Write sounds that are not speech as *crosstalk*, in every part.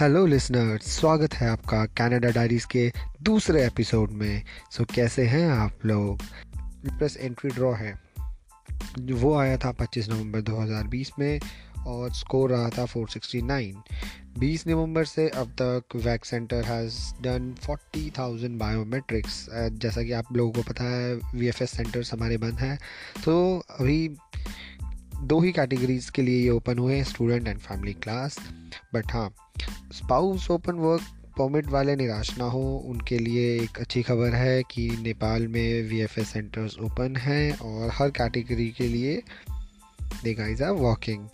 Hello listeners स्वागत है आपका कनाडा डायरीज के दूसरे एपिसोड में। सो so, कैसे हैं आप लोग? प्रेस एंट्री ड्रॉ है। वो आया था 25 नवंबर 2020 में और स्कोर रहा था 469 20 नवंबर से अब तक VAC centre has done 40,000 biometrics जैसा कि आप लोगों को पता है वीएफएस सेंटर्स हमारे बंद हैं। तो अभी दो ही कैटेगरीज के लिए ये ओपन हुए हैं student and family class but हाँ स्पाउस ओपन वर्क परमिट वाले निराश ना हो उनके लिए एक अच्छी खबर है कि नेपाल में V F S centres open हैं और हर कैटेगरी के लिए the guys are walking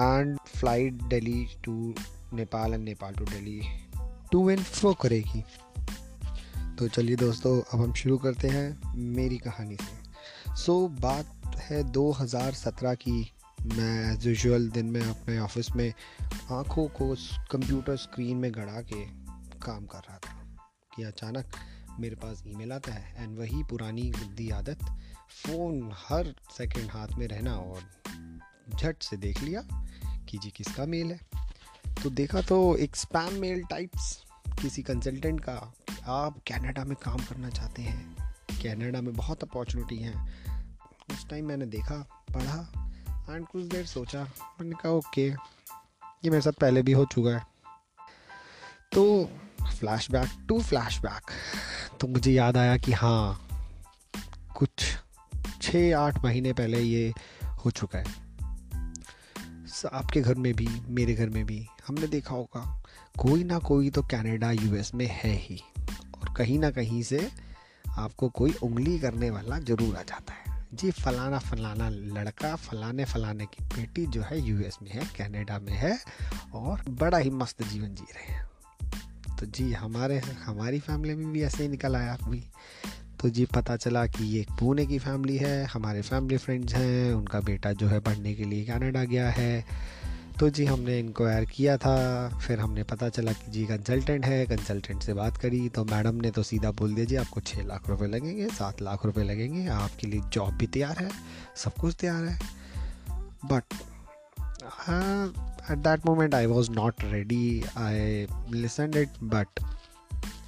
and flight Delhi to Nepal and Nepal to Delhi to and fro करेगी. तो चलिए दोस्तों अब हम शुरू करते हैं मेरी कहानी से सो. So, बात है 2017 की। मैं एज यूजल दिन में अपने ऑफ़िस में आँखों को कंप्यूटर स्क्रीन में गड़ा के काम कर रहा था कि अचानक मेरे पास ईमेल आता है एंड वही पुरानी गद्दी आदत फ़ोन हर सेकंड हाथ में रहना और झट से देख लिया कि जी किसका मेल है। तो देखा तो एक स्पैम मेल टाइप्स किसी कंसल्टेंट का, आप कनाडा में काम करना चाहते हैं। कनाडा में बहुत अपॉर्चुनिटी हैं। उस टाइम मैंने देखा, पढ़ा एंड कुछ देर सोचा। मैंने कहा, ओके, ये मेरे साथ पहले भी हो चुका है। तो flashback to flashback तो मुझे याद आया कि हाँ कुछ छः आठ महीने पहले ये हो चुका है। आपके घर में भी, मेरे घर में भी, हमने देखा होगा, कोई ना कोई तो कनाडा यूएस में है ही। और कहीं ना कहीं से आपको कोई उंगली करने वाला ज़रूर आ जाता है। जी, फलाना फलाना लड़का, फलाने फलाने की बेटी जो है यूएस में है कनाडा में है और बड़ा ही मस्त जीवन जी रहे हैं। तो जी, हमारे, हमारी फैमिली में भी ऐसे ही निकल आया अभी। तो जी, पता चला कि ये पुणे की फैमिली है, हमारे फैमिली फ्रेंड्स हैं, उनका बेटा जो है पढ़ने के लिए कनाडा गया है। तो जी हमने इंक्वायर किया था, फिर हमने पता चला कि जी कंसल्टेंट है कंसल्टेंट से बात करी तो मैडम ने तो सीधा बोल दिया, जी आपको छः लाख रुपए लगेंगे, सात लाख रुपए लगेंगे, आपके लिए जॉब भी तैयार है, सब कुछ तैयार है। But at that moment I was not ready I listen it but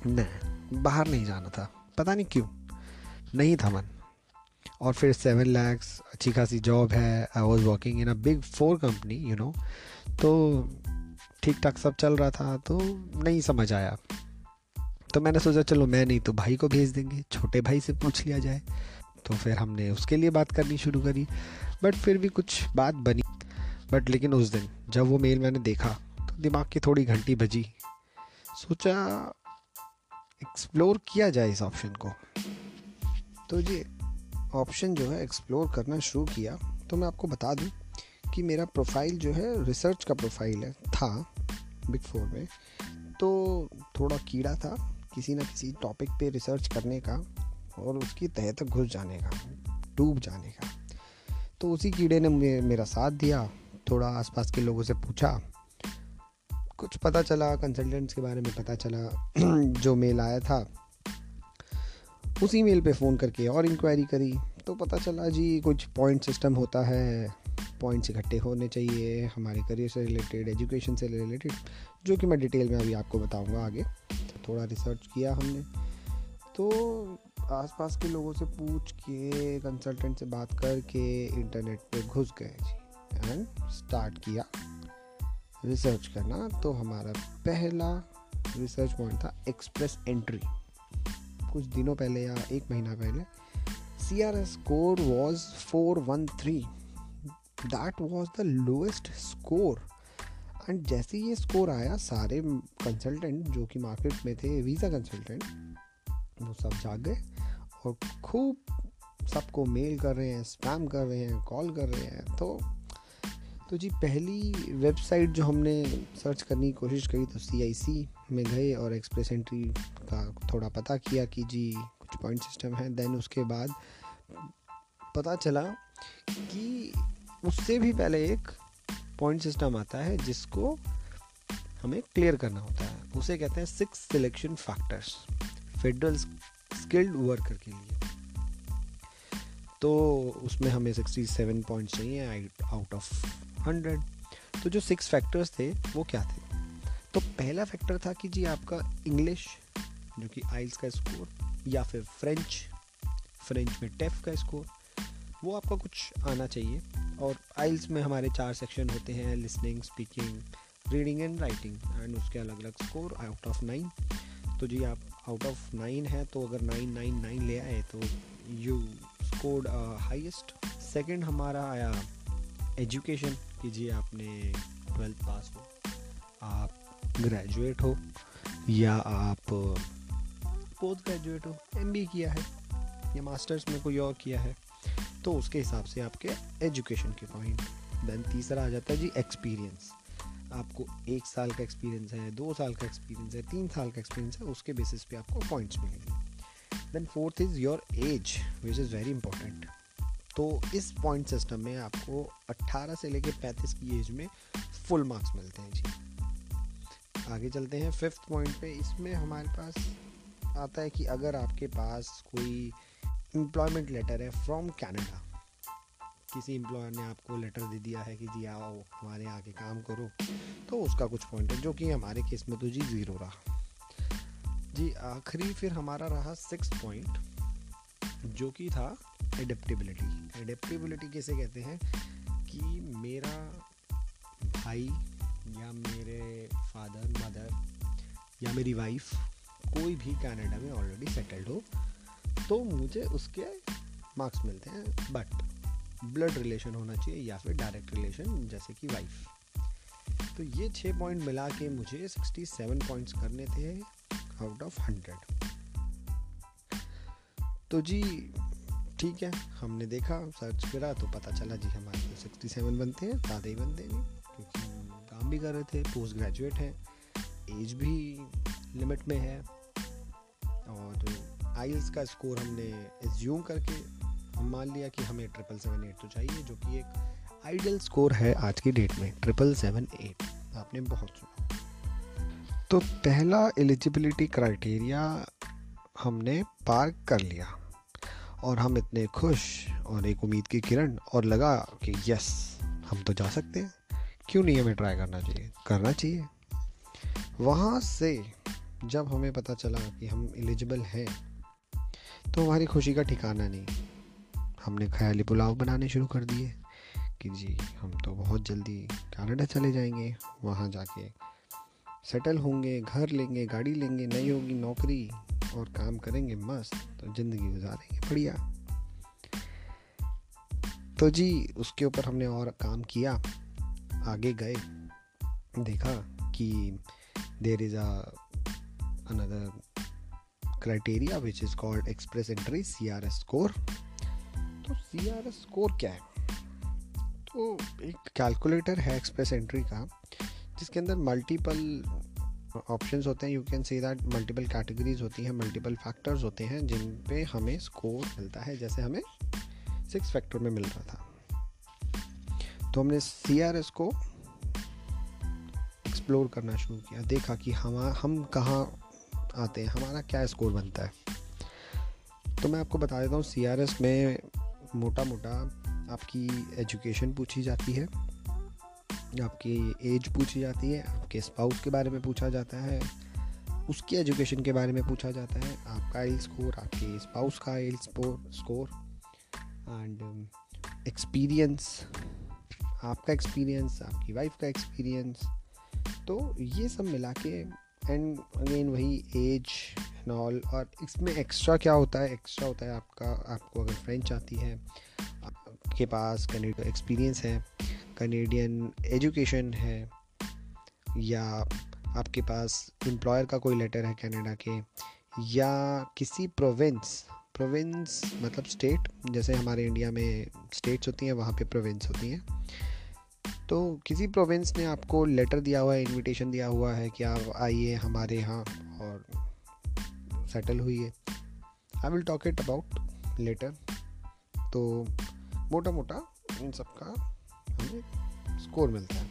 नहीं बाहर नहीं जाना था। पता नहीं क्यों, नहीं था मन। और फिर सेवन लैक्स अच्छी खासी जॉब है I was working in a big four company you know तो ठीक ठाक सब चल रहा था तो नहीं समझ आया। तो मैंने सोचा, चलो मैं नहीं तो भाई को भेज देंगे, छोटे भाई से पूछ लिया जाए। तो फिर हमने उसके लिए बात करनी शुरू करी बट फिर भी कुछ बात बनी। बट लेकिन उस दिन, जब वो मेल मैंने देखा तो दिमाग की थोड़ी घंटी बजी। सोचा एक्सप्लोर किया जाए इस ऑप्शन को। तो जी ऑप्शन जो है एक्सप्लोर करना शुरू किया तो मैं आपको बता दूँ कि मेरा प्रोफ़ाइल जो है रिसर्च का प्रोफ़ाइल है, था बिग फोर में। तो थोड़ा कीड़ा था, किसी ना किसी टॉपिक पे रिसर्च करने का और उसकी तह तक घुस जाने का, डूब जाने का। तो उसी कीड़े ने मेरा साथ दिया, थोड़ा आसपास के लोगों से पूछा। कुछ पता चला कंसल्टेंट्स के बारे में पता चला, *clears throat* जो मेल आया था उसी मेल पे फ़ोन करके और इंक्वायरी करी। तो पता चला जी, कुछ पॉइंट सिस्टम होता है। पॉइंट्स इकट्ठे होने चाहिए हमारे करियर से रिलेटेड एजुकेशन से रिलेटेड जो कि मैं डिटेल में अभी आपको बताऊँगा आगे। थोड़ा रिसर्च किया हमने। तो आसपास के लोगों से पूछ के कंसल्टेंट से बात करके इंटरनेट पे घुस गए जी। एंड स्टार्ट किया। रिसर्च करना तो हमारा पहला रिसर्च पॉइंट था एक्सप्रेस एंट्री कुछ दिनों पहले या एक महीना पहले C R S score was four one three that was the lowest score and जैसे ये स्कोर आया, सारे कंसल्टेंट जो कि मार्केट में थे वीज़ा कंसल्टेंट वो सब जाग गए और खूब सबको मेल कर रहे हैं स्पैम कर रहे हैं कॉल कर रहे हैं। तो तो जी, पहली वेबसाइट जो हमने सर्च करने की कोशिश करी तो CIC में गए और एक्सप्रेस एंट्री का थोड़ा पता किया कि जी, कुछ पॉइंट सिस्टम है। देन उसके बाद पता चला कि उससे भी पहले एक पॉइंट सिस्टम आता है जिसको हमें क्लियर करना होता है। उसे कहते हैं six selection factors federal skilled worker के लिए। तो उसमें हमें सिक्सटी सेवन पॉइंट्स चाहिए आउट ऑफ़ हंड्रेड। तो जो सिक्स फैक्टर्स थे, वो क्या थे? तो पहला फैक्टर था कि जी आपका इंग्लिश जो कि आइल्स का स्कोर या फिर फ्रेंच फ्रेंच में टेफ का स्कोर वो आपका कुछ आना चाहिए। और आइल्स में हमारे चार सेक्शन होते हैं listening speaking reading and writing and उसके अलग अलग स्कोर आउट ऑफ़ नाइन तो जी आप आउट ऑफ़ नाइन है तो अगर नाइन नाइन नाइन ले आए तो यू स्कोर्ड हाइस्ट सेकंड हमारा आया एजुकेशन कीजिए आपने ट्वेल्थ पास हो। आप ग्रेजुएट हो या आप पोस्ट ग्रेजुएट हो एमबी किया है या मास्टर्स में कोई और किया है तो उसके हिसाब से आपके एजुकेशन के पॉइंट। देन तीसरा आ जाता है जी एक्सपीरियंस आपको एक साल का एक्सपीरियंस है, दो साल का एक्सपीरियंस है, तीन साल का एक्सपीरियंस है, उसके बेसिस पे आपको पॉइंट्स मिलेंगे। Then fourth is your age which is very important तो इस पॉइंट सिस्टम में आपको 18 से लेकर 35 की एज में फुल मार्क्स मिलते हैं, जी। आगे चलते हैं फिफ्थ पॉइंट पे। इसमें हमारे पास आता है कि अगर आपके पास कोई एम्प्लॉयमेंट लेटर है फ्रॉम कैनेडा किसी एम्प्लॉयर ने आपको लेटर दे दिया है कि जी आओ, हमारे यहाँ के काम करो तो उसका कुछ पॉइंट है, जो कि हमारे केस में तो जी ज़ीरो रहा। जी, आखिरी फिर हमारा रहा सिक्स पॉइंट जो कि था एडेप्टेबिलिटी एडेप्टेबिलिटी कैसे कहते हैं? कि मेरा भाई या मेरे फादर मदर या मेरी वाइफ कोई भी कनाडा में ऑलरेडी सेटल्ड हो तो मुझे उसके मार्क्स मिलते हैं बट ब्लड रिलेशन होना चाहिए या फिर डायरेक्ट रिलेशन जैसे कि वाइफ तो ये छः पॉइंट मिला के मुझे सिक्सटी सेवन पॉइंट्स करने थे आउट ऑफ़ हंड्रेड तो जी ठीक है, हमने देखा सर्च करा तो पता चला जी हमारे तो सिक्सटी सेवन बनते हैं, ज़्यादा ही बनते हैं क्योंकि हम काम भी कर रहे थे पोस्ट ग्रेजुएट हैं एज भी लिमिट में है। और आइल्स का स्कोर हमने एज्यूम करके हम मान लिया कि हमें ट्रिपल सेवन एट तो चाहिए, जो कि एक आइडियल स्कोर है आज की डेट में ट्रिपल सेवन एट आपने बहुत सुना तो पहला एलिजिबिलिटी क्राइटेरिया हमने पार कर लिया। और हम इतने खुश और एक उम्मीद की किरण और लगा कि यस हम तो जा सकते हैं। क्यों नहीं हमें ट्राई करना चाहिए? करना चाहिए। वहाँ से जब हमें पता चला कि हम एलिजिबल हैं तो हमारी खुशी का ठिकाना नहीं। हमने ख्याली पुलाव बनाने शुरू कर दिए कि जी, हम तो बहुत जल्दी कनाडा चले जाएँगे। वहाँ जाके सेटल होंगे, घर लेंगे, गाड़ी लेंगे, नई होगी, नौकरी और काम करेंगे मस्त तो ज़िंदगी गुजारेंगे बढ़िया। तो जी, उसके ऊपर हमने और काम किया, आगे गए, देखा कि there is another is called express entry C R S score तो सी आर एस स्कोर क्या है? तो एक कैलकुलेटर है एक्सप्रेस एंट्री का, जिसके अंदर मल्टीपल ऑप्शंस होते हैं. You can see that multiple categories होती हैं मल्टीपल फैक्टर्स होते हैं जिन पे हमें स्कोर मिलता है. जैसे हमें सिक्स फैक्टर में मिल रहा था. तो हमने सी आर एस को एक्सप्लोर करना शुरू किया. देखा कि हम हम कहाँ आते हैं, हमारा क्या स्कोर बनता है. तो मैं आपको बता देता हूँ सी आर एस में मोटा मोटा आपकी एजुकेशन पूछी जाती है. आपकी एज पूछी जाती है, आपके स्पाउस के बारे में पूछा जाता है, उसकी एजुकेशन के बारे में पूछा जाता है, आपका एल स्कोर आपके स्पाउस का L score score and experience आपका एक्सपीरियंस आपकी वाइफ का एक्सपीरियंस तो ये सब मिला के एंड अगेन वही एज एंड ऑल और इसमें एक्स्ट्रा क्या होता है? एक्स्ट्रा होता है आपका, आपको अगर फ्रेंच आती है, आपके पास कनेडियन एक्सपीरियंस है कनेडियन एजुकेशन है, या आपके पास एम्प्लॉयर का कोई लेटर है कनाडा के, या किसी प्रोविंस प्रोविंस मतलब स्टेट जैसे हमारे इंडिया में स्टेट्स होती हैं, वहाँ पे प्रोविंस होती हैं। तो किसी प्रोविंस ने आपको लेटर दिया हुआ है इनविटेशन दिया हुआ है कि आप आइए हमारे यहाँ और सेटल हुई है। I will talk it about later तो मोटा मोटा इन सब का हमें स्कोर मिलता है।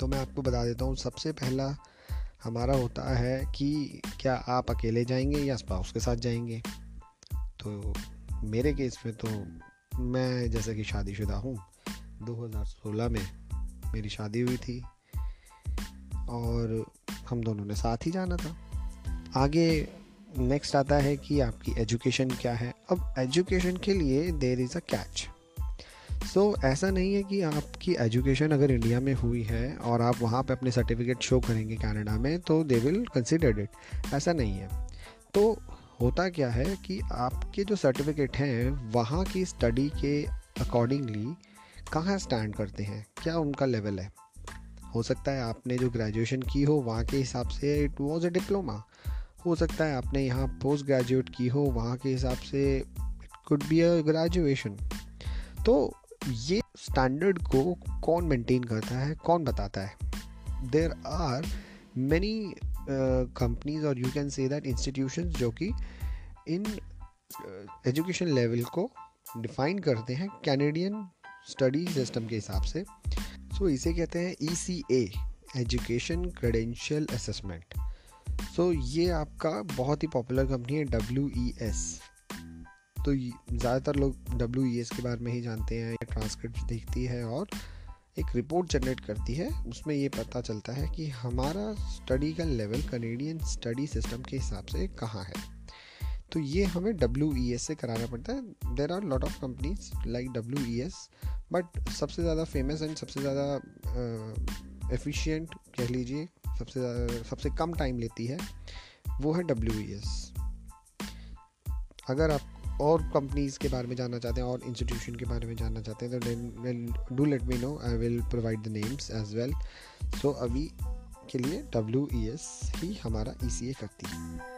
तो मैं आपको बता देता हूँ, सबसे पहला हमारा होता है कि क्या आप अकेले जाएँगे या स्पाउस के साथ जाएँगे? तो मेरे केस में तो मैं जैसे कि शादीशुदा हूँ 2016 में मेरी शादी हुई थी और हम दोनों ने साथ ही जाना था। आगे नेक्स्ट आता है कि आपकी एजुकेशन क्या है। अब एजुकेशन के लिए there is a catch so so, ऐसा नहीं है कि आपकी एजुकेशन अगर इंडिया में हुई है और आप वहाँ पे अपने सर्टिफिकेट शो करेंगे कनाडा में तो दे विल कंसिडर इट ऐसा नहीं है। तो होता क्या है कि आपके जो सर्टिफिकेट हैं वहाँ की स्टडी के अकॉर्डिंगली कहाँ स्टैंड करते हैं? क्या उनका लेवल है? हो सकता है आपने जो ग्रेजुएशन की हो वहाँ के हिसाब से इट वॉज़ अ डिप्लोमा हो सकता है आपने यहाँ पोस्ट ग्रेजुएट की हो वहाँ के हिसाब से it could be a graduation तो ये स्टैंडर्ड को कौन मेंटेन करता है कौन बताता है? देर आर मैनी कंपनीज़ और you can say that institution जो कि इन एजुकेशन लेवल को डिफाइन करते हैं कैनेडियन स्टडी सिस्टम के हिसाब से। सो so, इसे कहते हैं E C A education credential assessment so ये आपका बहुत ही पॉपुलर कंपनी है डब्ल्यू ई एस तो ज़्यादातर लोग एस के बारे में ही जानते हैं, या ट्रांसक्रिप्ट देखती है और एक रिपोर्ट जनरेट करती है। उसमें ये पता चलता है कि हमारा स्टडी का लेवल कनेडियन स्टडी सिस्टम के हिसाब से कहाँ है। तो ये हमें एस से कराना पड़ता है। There are lot of companies like S but सबसे ज़्यादा फ़ेमस एंड सबसे ज़्यादा एफिशिएंट कह लीजिए, सबसे सबसे कम टाइम लेती है, वो है एस अगर आप और कंपनीज़ के बारे में जानना चाहते हैं, और इंस्टीट्यूशन के बारे में जानना चाहते हैं तो then do let me know I will provide the names as well so अभी के लिए डब्ल्यू ई एस ही हमारा ई सी ए करती है।